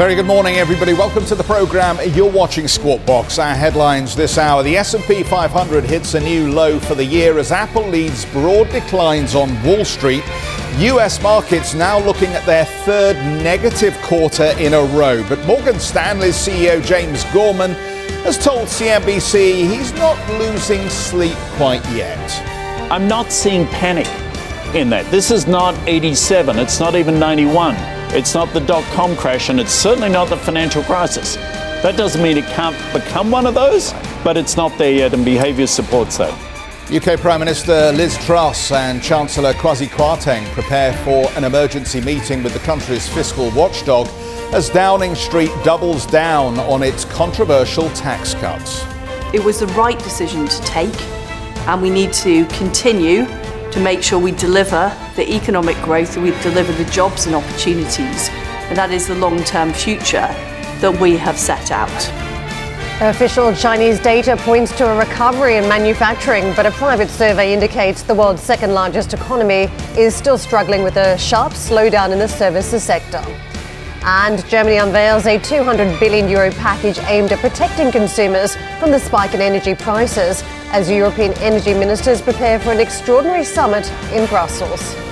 Very good morning, everybody. Welcome to the program. You're watching Squawk Box. Our headlines this hour: the S&P 500 hits a new low for the year as Apple leads broad declines on Wall Street. U.S. markets now looking at their third negative quarter in a row. But Morgan Stanley's CEO James Gorman has told CNBC he's not losing sleep quite yet. I'm not seeing panic in that. This is not 87. It's not even 91. It's not the dot com crash, and it's certainly not the financial crisis. That doesn't mean it can't become one of those, but it's not there yet, and behavior supports that. UK Prime Minister Liz Truss and Chancellor Kwasi Kwarteng prepare for an emergency meeting with the country's fiscal watchdog as Downing Street doubles down on its controversial tax cuts. It was the right decision to take, and we need to continue to make sure we deliver the economic growth, we deliver the jobs and opportunities, and that is the long term future that we have set out. Official Chinese data points to a recovery in manufacturing, but a private survey indicates the world's second largest economy is still struggling with a sharp slowdown in the services sector. And Germany unveils a 200 billion euro package aimed at protecting consumers from the spike in energy prices as European energy ministers prepare for an extraordinary summit in Brussels.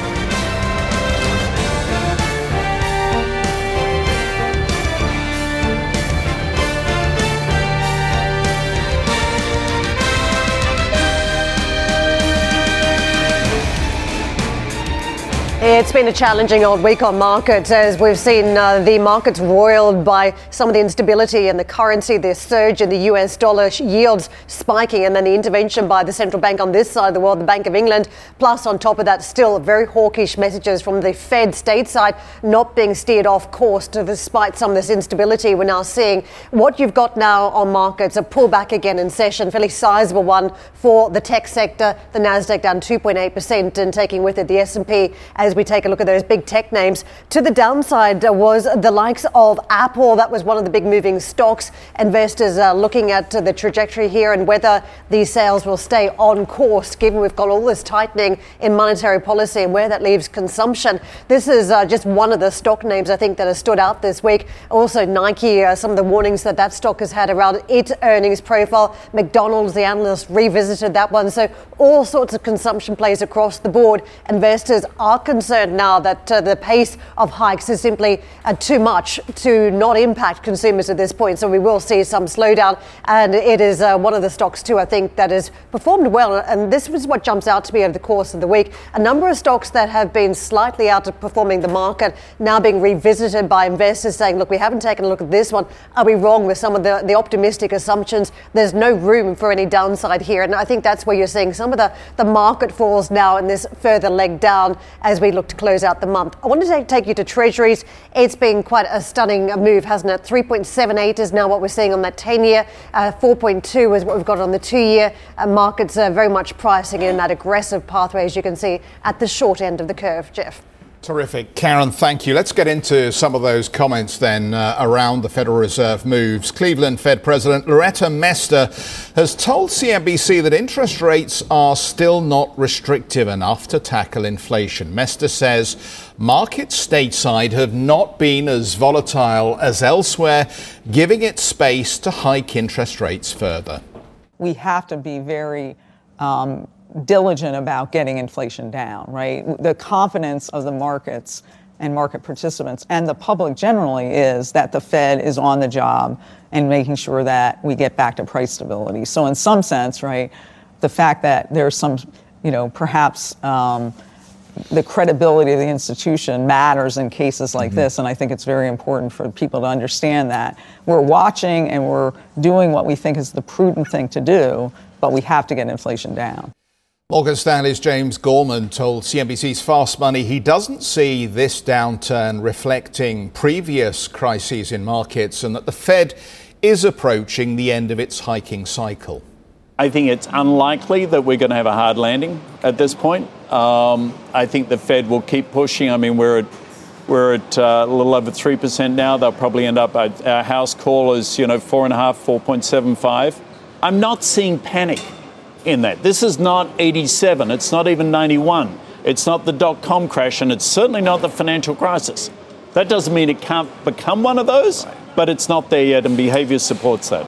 It's been a challenging old week on markets as we've seen uh, the markets roiled by some of the instability in the currency, the surge in the US dollar yields spiking, and then the intervention by the central bank on this side of the world, the Bank of England. Plus, on top of that, still very hawkish messages from the Fed stateside not being steered off course despite some of this instability. We're now seeing what you've got now on markets a pullback again in session, fairly sizable one for the tech sector. The Nasdaq down 2.8% and taking with it the S&P as as we take a look at those big tech names. To the downside was the likes of Apple. That was one of the big moving stocks. Investors are looking at the trajectory here and whether these sales will stay on course, given we've got all this tightening in monetary policy and where that leaves consumption. This is uh, just one of the stock names I think that has stood out this week. Also, Nike, uh, some of the warnings that that stock has had around its earnings profile. McDonald's, the analyst, revisited that one. So, all sorts of consumption plays across the board. Investors are concerned concerned now that uh, the pace of hikes is simply uh, too much to not impact consumers at this point. So we will see some slowdown. And it is uh, one of the stocks, too, I think, that has performed well. And this was what jumps out to me over the course of the week. A number of stocks that have been slightly outperforming the market now being revisited by investors saying, look, we haven't taken a look at this one. Are we wrong with some of the, the optimistic assumptions? There's no room for any downside here. And I think that's where you're seeing some of the, the market falls now in this further leg down as we look to close out the month. I wanted to take you to Treasuries. It's been quite a stunning move, hasn't it? 3.78 is now what we're seeing on that 10 year, uh, 4.2 is what we've got on the two year. Uh, markets are very much pricing in that aggressive pathway, as you can see, at the short end of the curve. Geoff. Terrific. Karen, thank you. Let's get into some of those comments then uh, around the Federal Reserve moves. Cleveland Fed President Loretta Mester has told CNBC that interest rates are still not restrictive enough to tackle inflation. Mester says markets stateside have not been as volatile as elsewhere, giving it space to hike interest rates further. We have to be very um, diligent about getting inflation down, right? The confidence of the markets and market participants and the public generally is that the Fed is on the job and making sure that we get back to price stability. So, in some sense, right, the fact that there's some, you know, perhaps um, the credibility of the institution matters in cases like mm-hmm. this, and I think it's very important for people to understand that. We're watching and we're doing what we think is the prudent thing to do, but we have to get inflation down. Morgan Stanley's James Gorman told CNBC's Fast Money he doesn't see this downturn reflecting previous crises in markets and that the Fed is approaching the end of its hiking cycle. I think it's unlikely that we're going to have a hard landing at this point. Um, I think the Fed will keep pushing. I mean, we're at We're at uh, a little over 3% now. They'll probably end up, at our house call is, you know, 4.5, 4.75. I'm not seeing panic in that. This is not 87. It's not even 91. It's not the dot com crash, and it's certainly not the financial crisis. That doesn't mean it can't become one of those, but it's not there yet, and behavior supports that.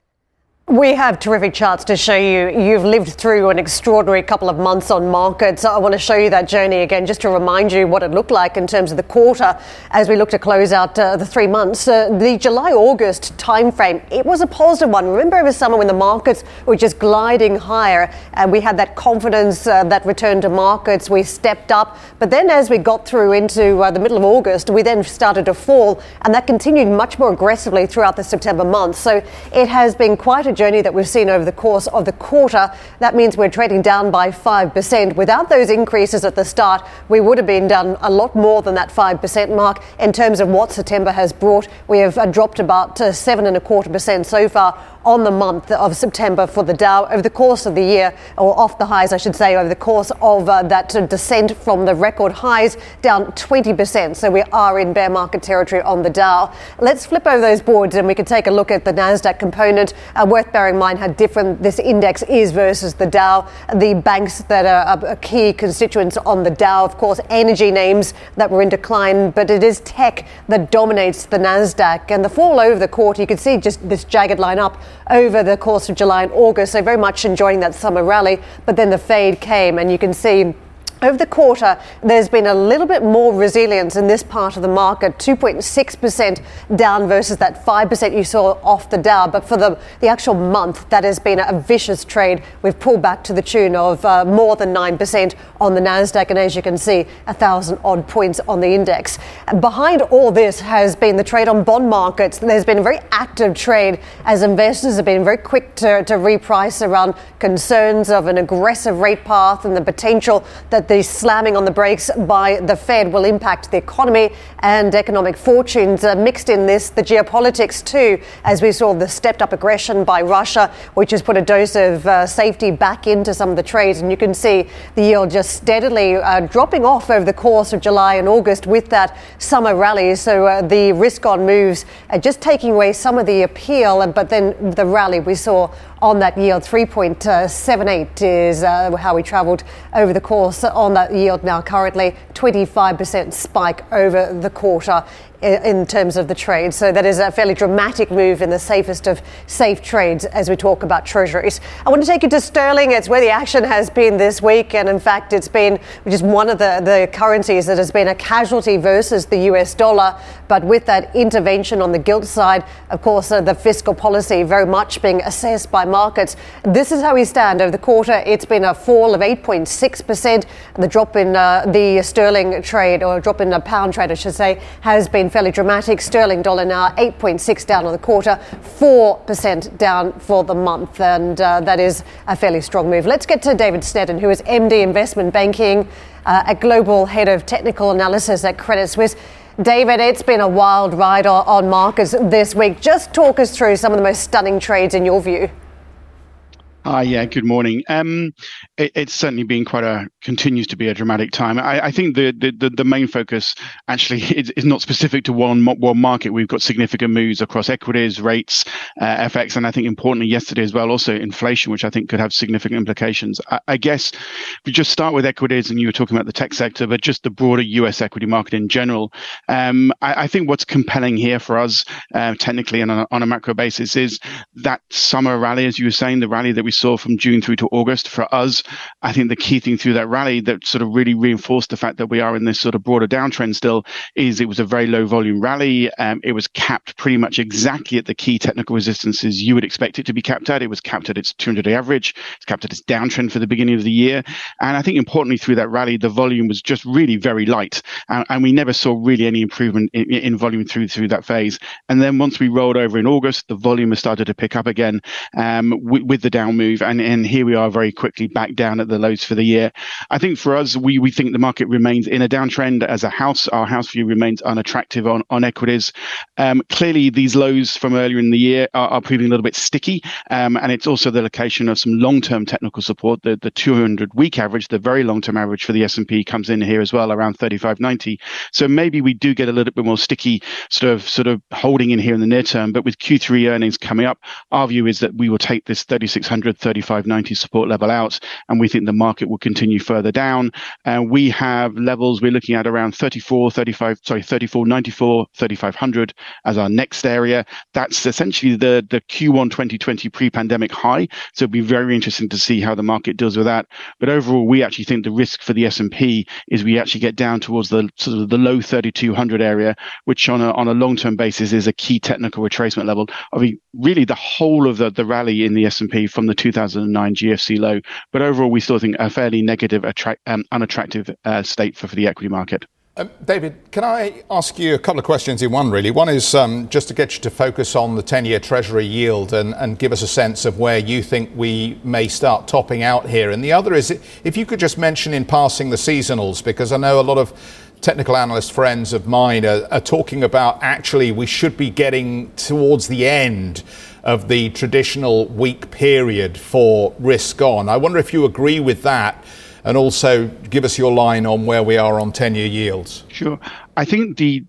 We have terrific charts to show you. You've lived through an extraordinary couple of months on markets. I want to show you that journey again, just to remind you what it looked like in terms of the quarter as we look to close out uh, the three months. Uh, the July-August timeframe, it was a positive one. Remember over summer when the markets were just gliding higher and we had that confidence uh, that returned to markets, we stepped up. But then as we got through into uh, the middle of August, we then started to fall and that continued much more aggressively throughout the September month. So it has been quite a journey that we've seen over the course of the quarter. That means we're trading down by 5%. Without those increases at the start, we would have been down a lot more than that 5% mark in terms of what September has brought. We have uh, dropped about uh, seven and a quarter percent so far on the month of September for the Dow over the course of the year, or off the highs, I should say, over the course of uh, that uh, descent from the record highs, down 20%. So we are in bear market territory on the Dow. Let's flip over those boards and we can take a look at the Nasdaq component. Uh, worth bearing in mind how different this index is versus the Dow. The banks that are a key constituents on the Dow, of course, energy names that were in decline, but it is tech that dominates the Nasdaq. And the fall over the quarter, you can see just this jagged line up over the course of July and August. So very much enjoying that summer rally. But then the fade came, and you can see over the quarter, there's been a little bit more resilience in this part of the market, 2.6% down versus that 5% you saw off the Dow. But for the, the actual month, that has been a vicious trade. We've pulled back to the tune of uh, more than 9% on the NASDAQ, and as you can see, a thousand odd points on the index. Behind all this has been the trade on bond markets. There's been a very active trade as investors have been very quick to, to reprice around concerns of an aggressive rate path and the potential that the slamming on the brakes by the Fed will impact the economy and economic fortunes. Uh, mixed in this, the geopolitics too, as we saw the stepped up aggression by Russia, which has put a dose of uh, safety back into some of the trades. And you can see the yield just steadily uh, dropping off over the course of July and August with that summer rally. So uh, the risk on moves are just taking away some of the appeal, but then the rally we saw on that yield. 3.78 is uh, how we travelled over the course on that yield now currently 25% spike over the quarter in terms of the trade. So that is a fairly dramatic move in the safest of safe trades as we talk about treasuries. I want to take you to sterling. It's where the action has been this week. And in fact, it's been is one of the, the currencies that has been a casualty versus the US dollar. But with that intervention on the gilt side, of course, uh, the fiscal policy very much being assessed by markets. This is how we stand over the quarter. It's been a fall of 8.6%. The drop in uh, the sterling trade, or drop in the pound trade, I should say, has been fairly dramatic. Sterling dollar now 8.6 down on the quarter, 4% down for the month. And uh, that is a fairly strong move. Let's get to David Sneddon, who is MD Investment Banking uh, at Global Head of Technical Analysis at Credit Suisse. David, it's been a wild ride on markets this week. Just talk us through some of the most stunning trades in your view. Hi, yeah, good morning. Um, it, it's certainly been quite a continues to be a dramatic time. I, I think the, the the main focus actually is, is, not specific to one one market. We've got significant moves across equities, rates, uh, FX, and I think importantly yesterday as well, also inflation, which I think could have significant implications. I, I guess if we just start with equities, and you were talking about the tech sector, but just the broader U.S. equity market in general. Um, I, I, think what's compelling here for us, uh, technically and on a, on a macro basis, is that summer rally, as you were saying, the rally that we we saw from June through to August. For us, I think the key thing through that rally that sort of really reinforced the fact that we are in this sort of broader downtrend still is it was a very low volume rally. Um, it was capped pretty much exactly at the key technical resistances you would expect it to be capped at. It was capped at its 200 day average. It's capped at its downtrend for the beginning of the year. And I think importantly through that rally, the volume was just really very light. And, and we never saw really any improvement in, in, volume through through that phase. And then once we rolled over in August, the volume has started to pick up again um, with, with the down move, and and here we are very quickly back down at the lows for the year. I think for us, we we think the market remains in a downtrend as a house. Our house view remains unattractive on on equities. Um, clearly, these lows from earlier in the year are, are proving a little bit sticky, um, and it's also the location of some long-term technical support. The the 200 week average, the very long-term average for the S&P, comes in here as well around 35.90. So maybe we do get a little bit more sticky sort of sort of holding in here in the near term. But with Q3 earnings coming up, our view is that we will take this 3600, 3590 support level out, and we think the market will continue further down. And uh, we have levels we're looking at around 34, 35, sorry, 34, 94, 3500 as our next area. That's essentially the the Q1 2020 pre-pandemic high. So it'll be very interesting to see how the market deals with that. But overall, we actually think the risk for the S&P is we actually get down towards the sort of the low 3200 area, which on a on a long-term basis is a key technical retracement level. I mean, really the whole of the, the rally in the S&P from the 2009 GFC low. But overall, we still think a fairly negative, attract, um, unattractive uh, state for, for the equity market. Um, David, can I ask you a couple of questions in one, really? One is um, just to get you to focus on the 10 year Treasury yield and, and, give us a sense of where you think we may start topping out here. And the other is if you could just mention in passing the seasonals, because I know a lot of technical analyst friends of mine are, are talking about actually we should be getting towards the end of the traditional weak period for risk on. I wonder if you agree with that and also give us your line on where we are on 10 year yields. Sure. I think the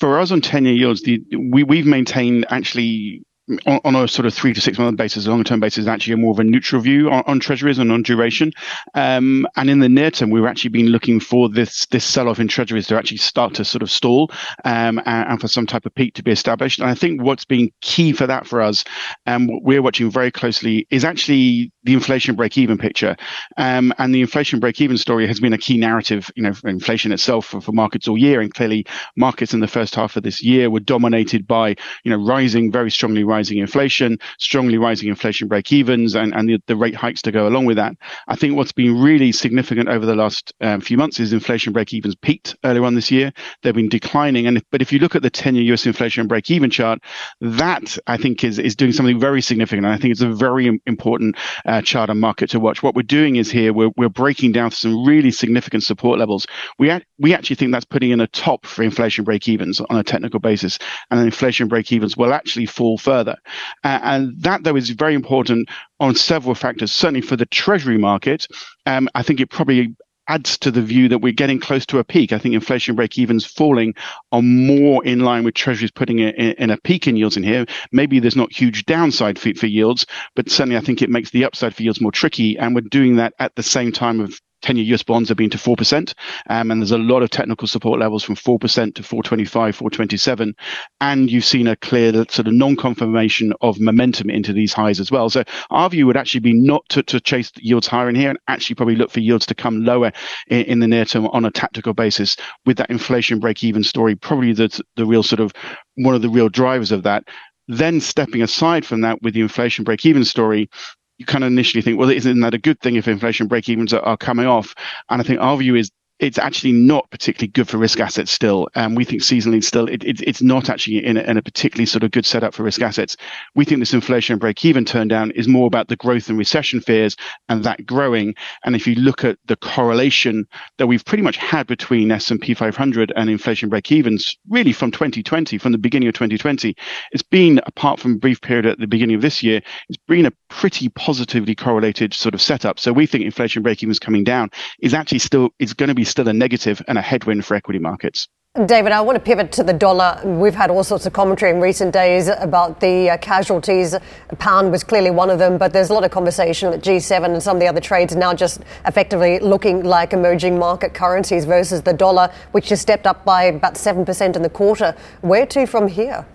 for us on 10 year yields, the, we, we've maintained actually on, on, a sort of three to six month basis, a long term basis, actually a more of a neutral view on, on treasuries and on duration. Um, and in the near term, we've actually been looking for this this sell off in treasuries to actually start to sort of stall um, and, and, for some type of peak to be established. And I think what's been key for that for us, and um, what we're watching very closely, is actually the inflation break even picture. Um, and the inflation break even story has been a key narrative, you know, for inflation itself for, for markets all year. And clearly, markets in the first half of this year were dominated by, you know, rising, very strongly rising rising inflation, strongly rising inflation break evens, and, and the, the rate hikes to go along with that. I think what's been really significant over the last um, few months is inflation break evens peaked earlier on this year. They've been declining. And if, but if you look at the 10 year US inflation break even chart, that I think is, is doing something very significant. And I think it's a very important uh, chart and market to watch. What we're doing is here, we're, we're breaking down some really significant support levels. We, act, we actually think that's putting in a top for inflation break evens on a technical basis. And inflation break evens will actually fall further Uh, and that, though, is very important on several factors. Certainly for the treasury market, um, I think it probably adds to the view that we're getting close to a peak. I think inflation break evens falling are more in line with treasuries putting in, in, a peak in yields in here. Maybe there's not huge downside for, for yields, but certainly I think it makes the upside for yields more tricky. And we're doing that at the same time of 10 year US bonds have been to 4%. Um, and there's a lot of technical support levels from 4% to 425, 427. And you've seen a clear sort of non confirmation of momentum into these highs as well. So our view would actually be not to, to chase yields higher in here and actually probably look for yields to come lower in, in the near term on a tactical basis with that inflation break even story, probably the, the real sort of one of the real drivers of that. Then stepping aside from that with the inflation break even story, you kind of initially think, well, isn't that a good thing if inflation break evens are, are coming off? And I think our view is it's actually not particularly good for risk assets still. And um, we think seasonally still, it, it, it's not actually in a, in a, particularly sort of good setup for risk assets. We think this inflation break even turn down is more about the growth and recession fears and that growing. And if you look at the correlation that we've pretty much had between S&P 500 and inflation break evens, really from 2020, from the beginning of 2020, it's been, apart from a brief period at the beginning of this year, it's been a pretty positively correlated sort of setup. So we think inflation break evens coming down is actually still, it's going to be still a negative and a headwind for equity markets. David, I want to pivot to the dollar. We've had all sorts of commentary in recent days about the uh, casualties. Pound was clearly one of them, but there's a lot of conversation that G7 and some of the other trades now just effectively looking like emerging market currencies versus the dollar, which has stepped up by about 7% in the quarter. Where to from here?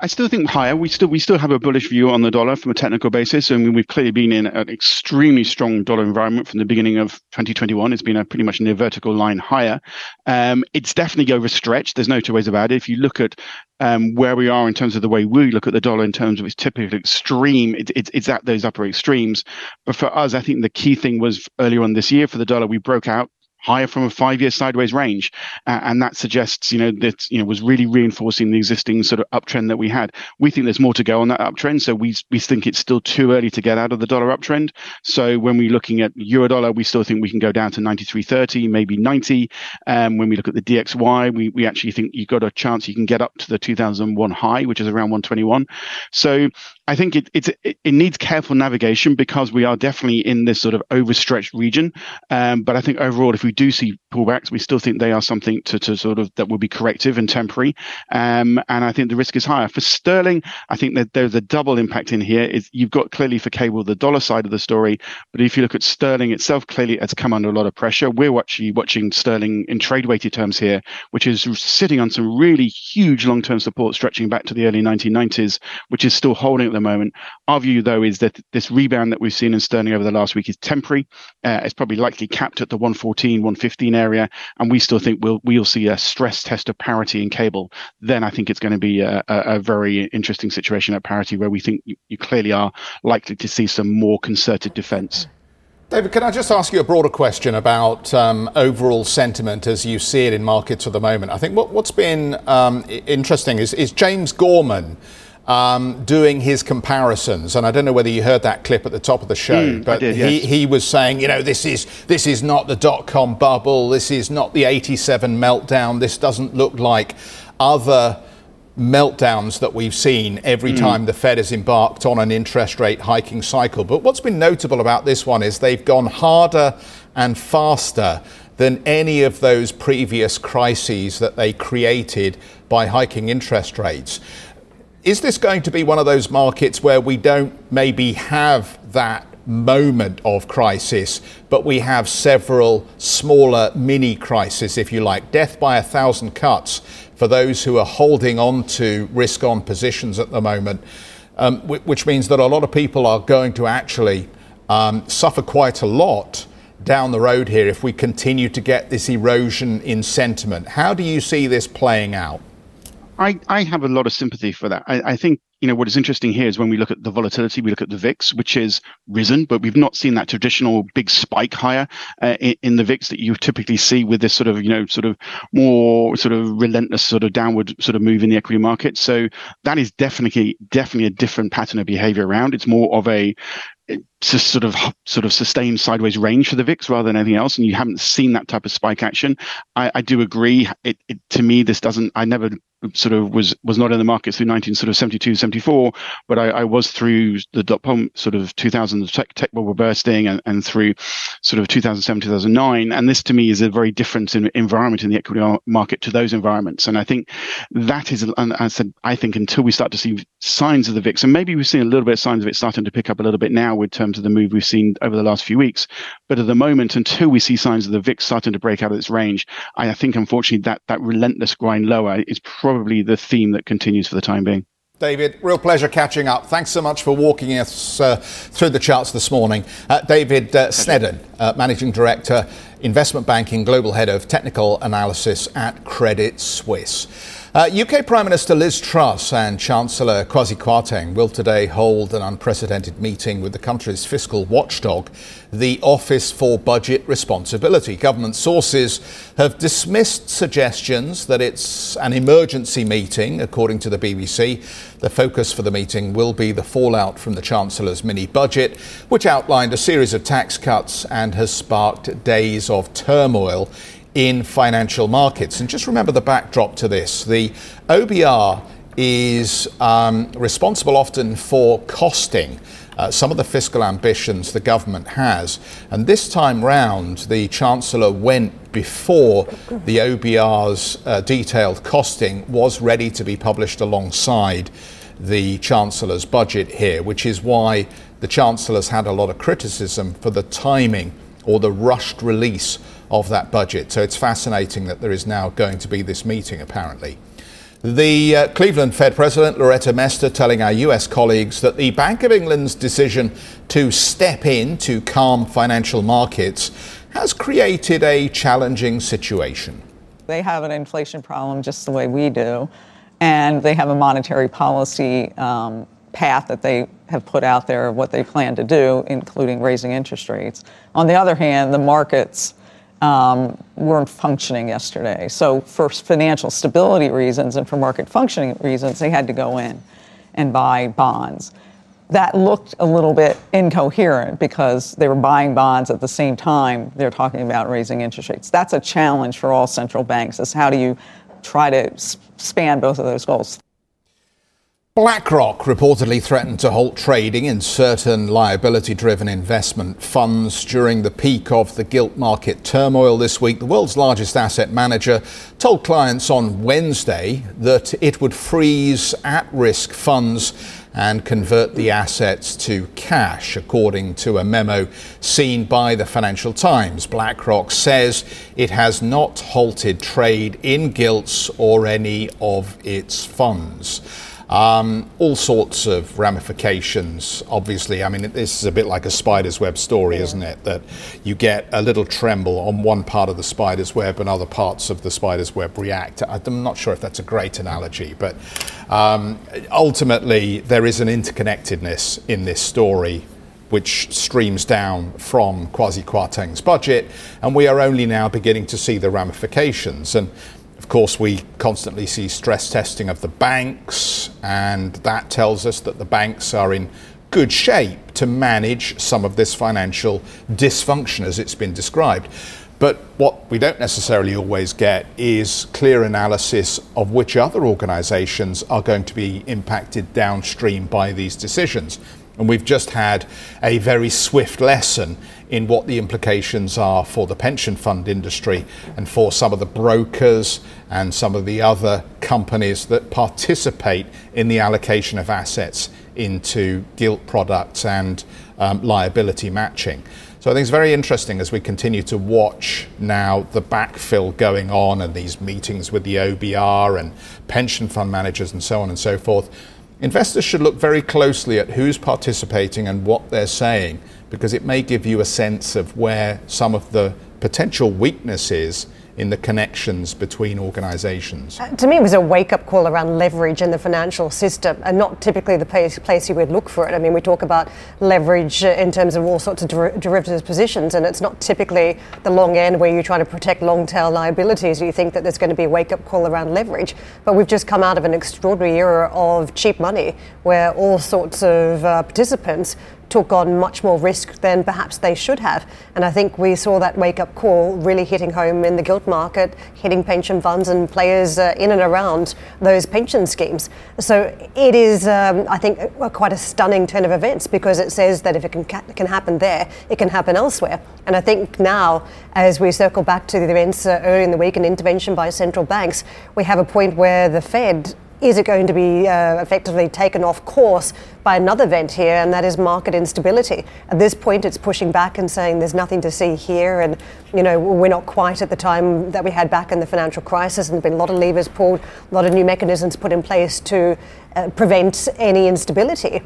I still think higher. We still we still have a bullish view on the dollar from a technical basis. I mean, we've clearly been in an extremely strong dollar environment from the beginning of 2021. It's been a pretty much near vertical line higher. Um, it's definitely overstretched. There's no two ways about it. If you look at um, where we are in terms of the way we look at the dollar in terms of its typical extreme, it, it, it's at those upper extremes. But for us, I think the key thing was earlier on this year for the dollar, we broke out higher from a five-year sideways range, uh, and that suggests you know that you know was really reinforcing the existing sort of uptrend that we had. We think there's more to go on that uptrend, so we we think it's still too early to get out of the dollar uptrend. So when we're looking at euro dollar, we still think we can go down to 93.30, maybe 90. Um, when we look at the DXY, we we actually think you've got a chance you can get up to the 2001 high, which is around 121. So I think it, it, it needs careful navigation because we are definitely in this sort of overstretched region. Um, but I think overall, if we do see pullbacks, we still think they are something to, to sort of that will be corrective and temporary. Um, and I think the risk is higher for sterling. I think that there's a double impact in here. Is you've got clearly for cable the dollar side of the story, but if you look at sterling itself, clearly it's come under a lot of pressure. We're actually watching sterling in trade weighted terms here, which is sitting on some really huge long term support stretching back to the early 1990s, which is still holding the moment. Our view, though, is that this rebound that we've seen in sterling over the last week is temporary. Uh, it's probably likely capped at the 114, 115 area, and we still think we'll we'll see a stress test of parity in cable. Then I think it's going to be a, a, a very interesting situation at parity where we think you, you clearly are likely to see some more concerted defence. David, can I just ask you a broader question about um, overall sentiment as you see it in markets at the moment? I think what, has been um, interesting is, is James Gorman um, doing his comparisons, and I don't know whether you heard that clip at the top of the show, mm, but did, he, yes. he was saying, you know, this is this is not the dot com bubble, this is not the '87 meltdown, this doesn't look like other meltdowns that we've seen every mm. time the Fed has embarked on an interest rate hiking cycle. But what's been notable about this one is they've gone harder and faster than any of those previous crises that they created by hiking interest rates. Is this going to be one of those markets where we don't maybe have that moment of crisis, but we have several smaller mini crises, if you like, death by a thousand cuts for those who are holding on to risk on positions at the moment, um, which means that a lot of people are going to actually um, suffer quite a lot down the road here if we continue to get this erosion in sentiment. How do you see this playing out? I, I have a lot of sympathy for that. I, I think you know what is interesting here is when we look at the volatility, we look at the VIX, which has risen, but we've not seen that traditional big spike higher uh, in, in, the VIX that you typically see with this sort of you know sort of more sort of relentless sort of downward sort of move in the equity market. So that is definitely definitely a different pattern of behavior around. It's more of a to sort of sort of sustained sideways range for the VIX rather than anything else, and you haven't seen that type of spike action. I, I do agree. It, it, to me, this doesn't. I never sort of was was not in the market through 1972, 74, but I, I was through the dot com sort of 2000 tech, tech bubble bursting and, and through sort of 2007, 2009. And this to me is a very different environment in the equity market to those environments. And I think that is, and I said, I think until we start to see signs of the VIX, and maybe we've seen a little bit of signs of it starting to pick up a little bit now with terms of the move we've seen over the last few weeks. But at the moment, until we see signs of the VIX starting to break out of its range, I think unfortunately that that relentless grind lower is probably the theme that continues for the time being. David, real pleasure catching up. Thanks so much for walking us uh, through the charts this morning. Uh, David uh, Sneddon, uh, Managing Director, Investment Banking, Global Head of Technical Analysis at Credit Suisse. Uh, UK Prime Minister Liz Truss and Chancellor Kwasi Kwarteng will today hold an unprecedented meeting with the country's fiscal watchdog, the Office for Budget Responsibility. Government sources have dismissed suggestions that it's an emergency meeting, according to the BBC. The focus for the meeting will be the fallout from the Chancellor's mini budget, which outlined a series of tax cuts and has sparked days of turmoil in financial markets. And just remember the backdrop to this the OBR is um, responsible often for costing. Uh, some of the fiscal ambitions the government has. And this time round, the Chancellor went before the OBR's uh, detailed costing was ready to be published alongside the Chancellor's budget here, which is why the Chancellor's had a lot of criticism for the timing or the rushed release of that budget. So it's fascinating that there is now going to be this meeting, apparently. The uh, Cleveland Fed President Loretta Mester telling our US colleagues that the Bank of England's decision to step in to calm financial markets has created a challenging situation. They have an inflation problem just the way we do, and they have a monetary policy um, path that they have put out there of what they plan to do, including raising interest rates. On the other hand, the markets um, weren't functioning yesterday. So, for financial stability reasons and for market functioning reasons, they had to go in and buy bonds. That looked a little bit incoherent because they were buying bonds at the same time they're talking about raising interest rates. That's a challenge for all central banks is how do you try to span both of those goals? BlackRock reportedly threatened to halt trading in certain liability driven investment funds during the peak of the gilt market turmoil this week. The world's largest asset manager told clients on Wednesday that it would freeze at risk funds and convert the assets to cash, according to a memo seen by the Financial Times. BlackRock says it has not halted trade in gilts or any of its funds. Um, all sorts of ramifications, obviously. I mean, this is a bit like a spider's web story, isn't it? That you get a little tremble on one part of the spider's web and other parts of the spider's web react. I'm not sure if that's a great analogy, but um, ultimately, there is an interconnectedness in this story which streams down from Kwasi Kwarteng's budget, and we are only now beginning to see the ramifications. And of course, we constantly see stress testing of the banks, and that tells us that the banks are in good shape to manage some of this financial dysfunction as it's been described. But what we don't necessarily always get is clear analysis of which other organisations are going to be impacted downstream by these decisions. And we've just had a very swift lesson in what the implications are for the pension fund industry and for some of the brokers and some of the other companies that participate in the allocation of assets into gilt products and um, liability matching. So I think it's very interesting as we continue to watch now the backfill going on and these meetings with the OBR and pension fund managers and so on and so forth Investors should look very closely at who's participating and what they're saying because it may give you a sense of where some of the potential weaknesses in the connections between organizations? Uh, to me, it was a wake up call around leverage in the financial system and not typically the place, place you would look for it. I mean, we talk about leverage uh, in terms of all sorts of der- derivatives positions, and it's not typically the long end where you're trying to protect long tail liabilities. You think that there's going to be a wake up call around leverage. But we've just come out of an extraordinary era of cheap money where all sorts of uh, participants took on much more risk than perhaps they should have. And I think we saw that wake up call really hitting home in the gilt market, hitting pension funds and players uh, in and around those pension schemes. So it is, um, I think, quite a stunning turn of events because it says that if it can, can happen there, it can happen elsewhere. And I think now, as we circle back to the events uh, early in the week and intervention by central banks, we have a point where the Fed is it going to be uh, effectively taken off course by another event here, and that is market instability? At this point, it's pushing back and saying there's nothing to see here, and you know we're not quite at the time that we had back in the financial crisis, and there's been a lot of levers pulled, a lot of new mechanisms put in place to uh, prevent any instability.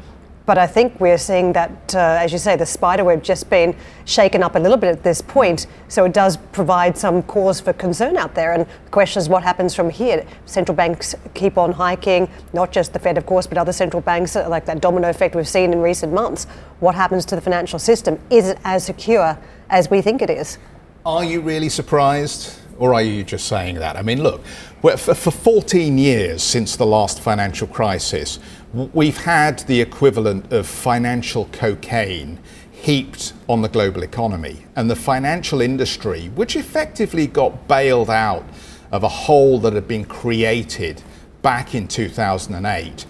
But I think we're seeing that, uh, as you say, the spider web just been shaken up a little bit at this point. So it does provide some cause for concern out there. And the question is what happens from here? Central banks keep on hiking, not just the Fed, of course, but other central banks, uh, like that domino effect we've seen in recent months. What happens to the financial system? Is it as secure as we think it is? Are you really surprised? Or are you just saying that? I mean, look, for 14 years since the last financial crisis, we've had the equivalent of financial cocaine heaped on the global economy. And the financial industry, which effectively got bailed out of a hole that had been created back in 2008,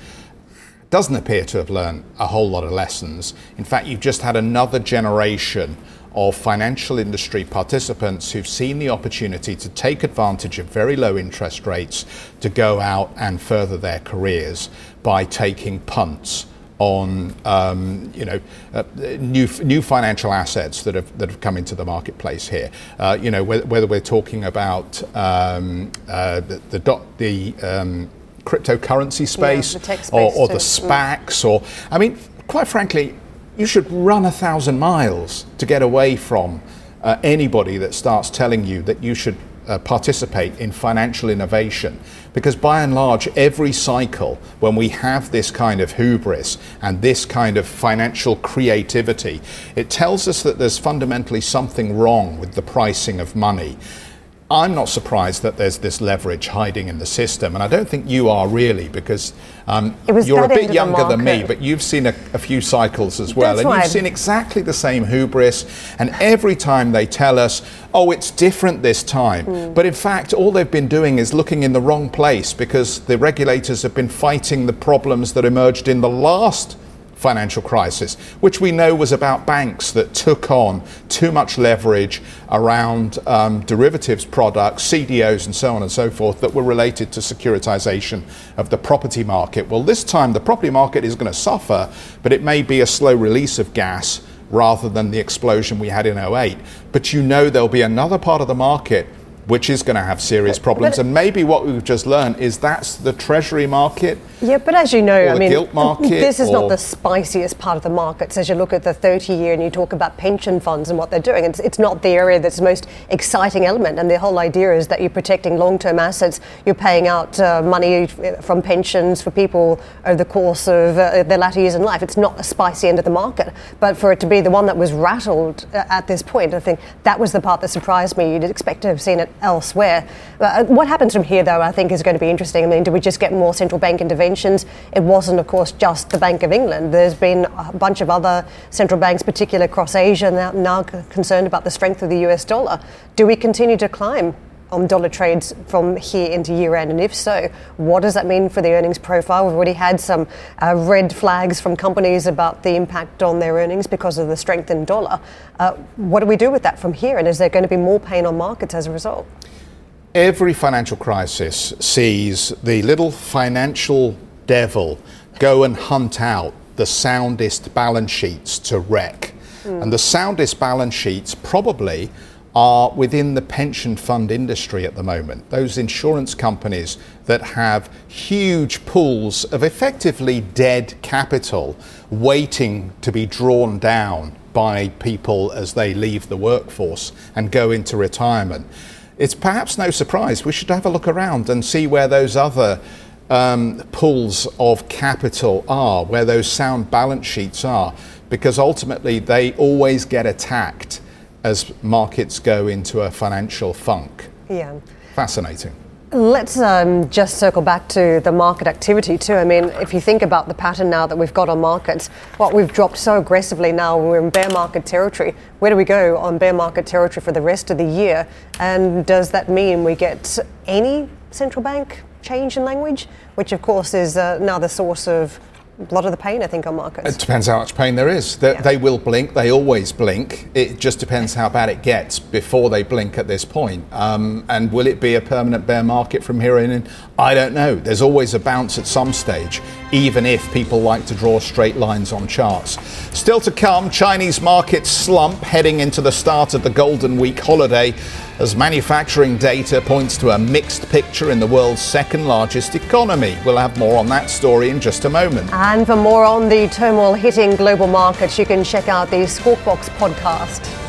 doesn't appear to have learned a whole lot of lessons. In fact, you've just had another generation of financial industry participants who've seen the opportunity to take advantage of very low interest rates to go out and further their careers by taking punts on um, you know uh, new new financial assets that have that have come into the marketplace here. Uh, you know whether, whether, we're talking about um, uh, the the, the um, cryptocurrency space, yeah, the space or, or the SPACs, or I mean, quite frankly, you should run a thousand miles to get away from uh, anybody that starts telling you that you should uh, participate in financial innovation because by and large, every cycle, when we have this kind of hubris and this kind of financial creativity, it tells us that there's fundamentally something wrong with the pricing of money. I'm not surprised that there's this leverage hiding in the system, and I don't think you are really because um, you're a bit younger than me, but you've seen a, a few cycles as well, That's and you've right. seen exactly the same hubris. And every time they tell us, "Oh, it's different this time," Hmm. but in fact, all they've been doing is looking in the wrong place because the regulators have been fighting the problems that emerged in the last financial crisis, which we know was about banks that took on too much leverage around um, derivatives products, CDOs, and so on and so forth that were related to securitization of the property market. Well, this time the property market is going to suffer, but it may be a slow release of gas rather than the explosion we had in 08. But you know there'll be another part of the market which is going to have serious problems. and maybe what we've just learned is that's the treasury market. Yeah, but as you know, I the mean, gilt market, this is not the spiciest part of the markets. As you look at the 30 year and you talk about pension funds and what they're doing, it's, it's not the area that's the most exciting element. And the whole idea is that you're protecting long term assets, you're paying out uh, money from pensions for people over the course of uh, their latter years in life. It's not a spicy end of the market. But for it to be the one that was rattled uh, at this point, I think that was the part that surprised me. You'd expect to have seen it elsewhere. Uh, what happens from here, though, I think is going to be interesting. I mean, do we just get more central bank interventions? It wasn't, of course, just the Bank of England. There's been a bunch of other central banks, particularly across Asia, now, now concerned about the strength of the US dollar. Do we continue to climb? On dollar trades from here into year end, and if so, what does that mean for the earnings profile? We've already had some uh, red flags from companies about the impact on their earnings because of the strength in dollar. Uh, what do we do with that from here? And is there going to be more pain on markets as a result? Every financial crisis sees the little financial devil go and hunt out the soundest balance sheets to wreck. And the soundest balance sheets probably are within the pension fund industry at the moment. Those insurance companies that have huge pools of effectively dead capital waiting to be drawn down by people as they leave the workforce and go into retirement. It's perhaps no surprise we should have a look around and see where those other um, pools of capital are, where those sound balance sheets are, because ultimately they always get attacked as markets go into a financial funk. Yeah. Fascinating. Let's um, just circle back to the market activity too. I mean, if you think about the pattern now that we've got on markets, what we've dropped so aggressively now, we're in bear market territory. Where do we go on bear market territory for the rest of the year? And does that mean we get any central bank change in language, which of course is uh, now the source of a lot of the pain, I think, on markets? It depends how much pain there is. They, Yeah. they will blink. They always blink. It just depends how bad it gets before they blink at this point. Um, and will it be a permanent bear market from here in? I don't know. There's always a bounce at some stage, even if people like to draw straight lines on charts. Still to come, Chinese markets slump heading into the start of the Golden Week holiday as manufacturing data points to a mixed picture in the world's second largest economy. We'll have more on that story in just a moment. And for more on the turmoil hitting global markets, you can check out the Squawk podcast.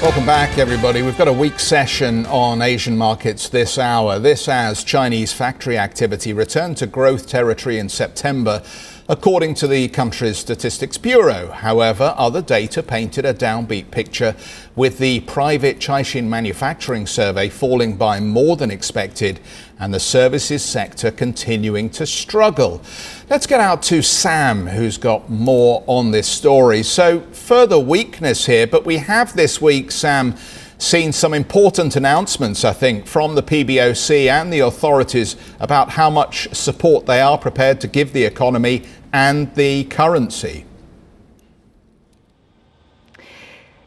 Welcome back, everybody. We've got a weak session on Asian markets this hour. This as Chinese factory activity returned to growth territory in September, according to the country's Statistics Bureau. However, other data painted a downbeat picture, with the private Caixin manufacturing survey falling by more than expected and the services sector continuing to struggle. Let's get out to Sam, who's got more on this story. So, further weakness here, but we have this week, Sam, seen some important announcements, I think, from the PBOC and the authorities about how much support they are prepared to give the economy and the currency.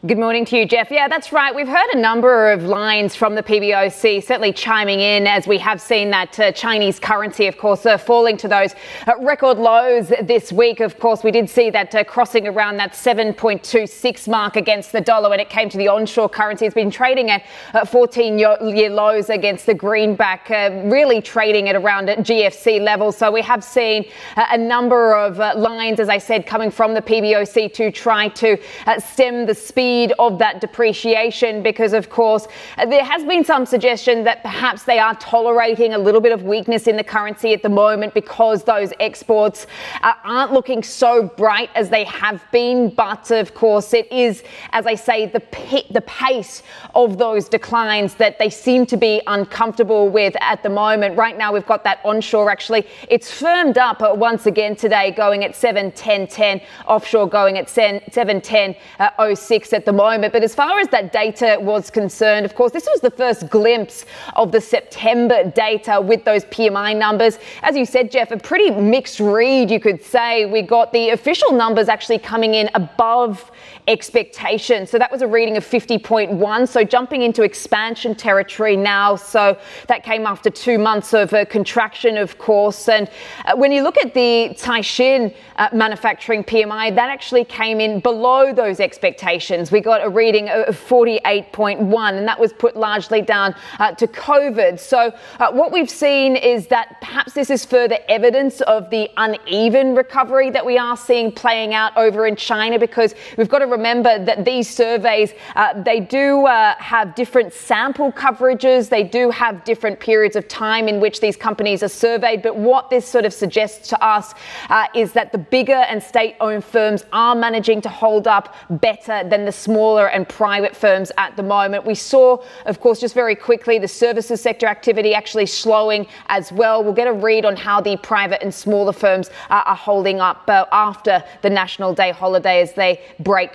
Good morning to you, Geoff. Yeah, that's right. We've heard a number of lines from the PBOC, certainly chiming in as we have seen that uh, Chinese currency, of course, uh, falling to those uh, record lows this week. Of course, we did see that uh, crossing around that 7.26 mark against the dollar when it came to the onshore currency. It's been trading at 14 year lows against the greenback, uh, really trading at around GFC levels. So we have seen uh, a number of lines, as I said, coming from the PBOC to try to stem the speed speed of that depreciation because, of course, there has been some suggestion that perhaps they are tolerating a little bit of weakness in the currency at the moment because those exports uh, aren't looking so bright as they have been. But, of course, it is, as I say, the, the pace of those declines that they seem to be uncomfortable with at the moment. Right now, we've got that onshore actually. It's firmed up once again today, going at 710.10, offshore going at 710.06 uh, at the moment. But as far as that data was concerned, of course, this was the first glimpse of the September data with those PMI numbers. As you said, Geoff, a pretty mixed read, you could say. We got the official numbers actually coming in above expectation. So that was a reading of 50.1. So jumping into expansion territory now. So that came after two months of a contraction, of course. And uh, when you look at the Caixin uh, manufacturing PMI, that actually came in below those expectations. We got a reading of 48.1, and that was put largely down uh, to COVID. So uh, what we've seen is that perhaps this is further evidence of the uneven recovery that we are seeing playing out over in China because we've got to remember that these surveys, uh, they do uh, have different sample coverages. They do have different periods of time in which these companies are surveyed. But what this sort of suggests to us uh, is that the bigger and state owned firms are managing to hold up better than the smaller and private firms at the moment. We saw, of course, just very quickly, the services sector activity actually slowing as well. We'll get a read on how the private and smaller firms are holding up uh, after the National Day holiday as they break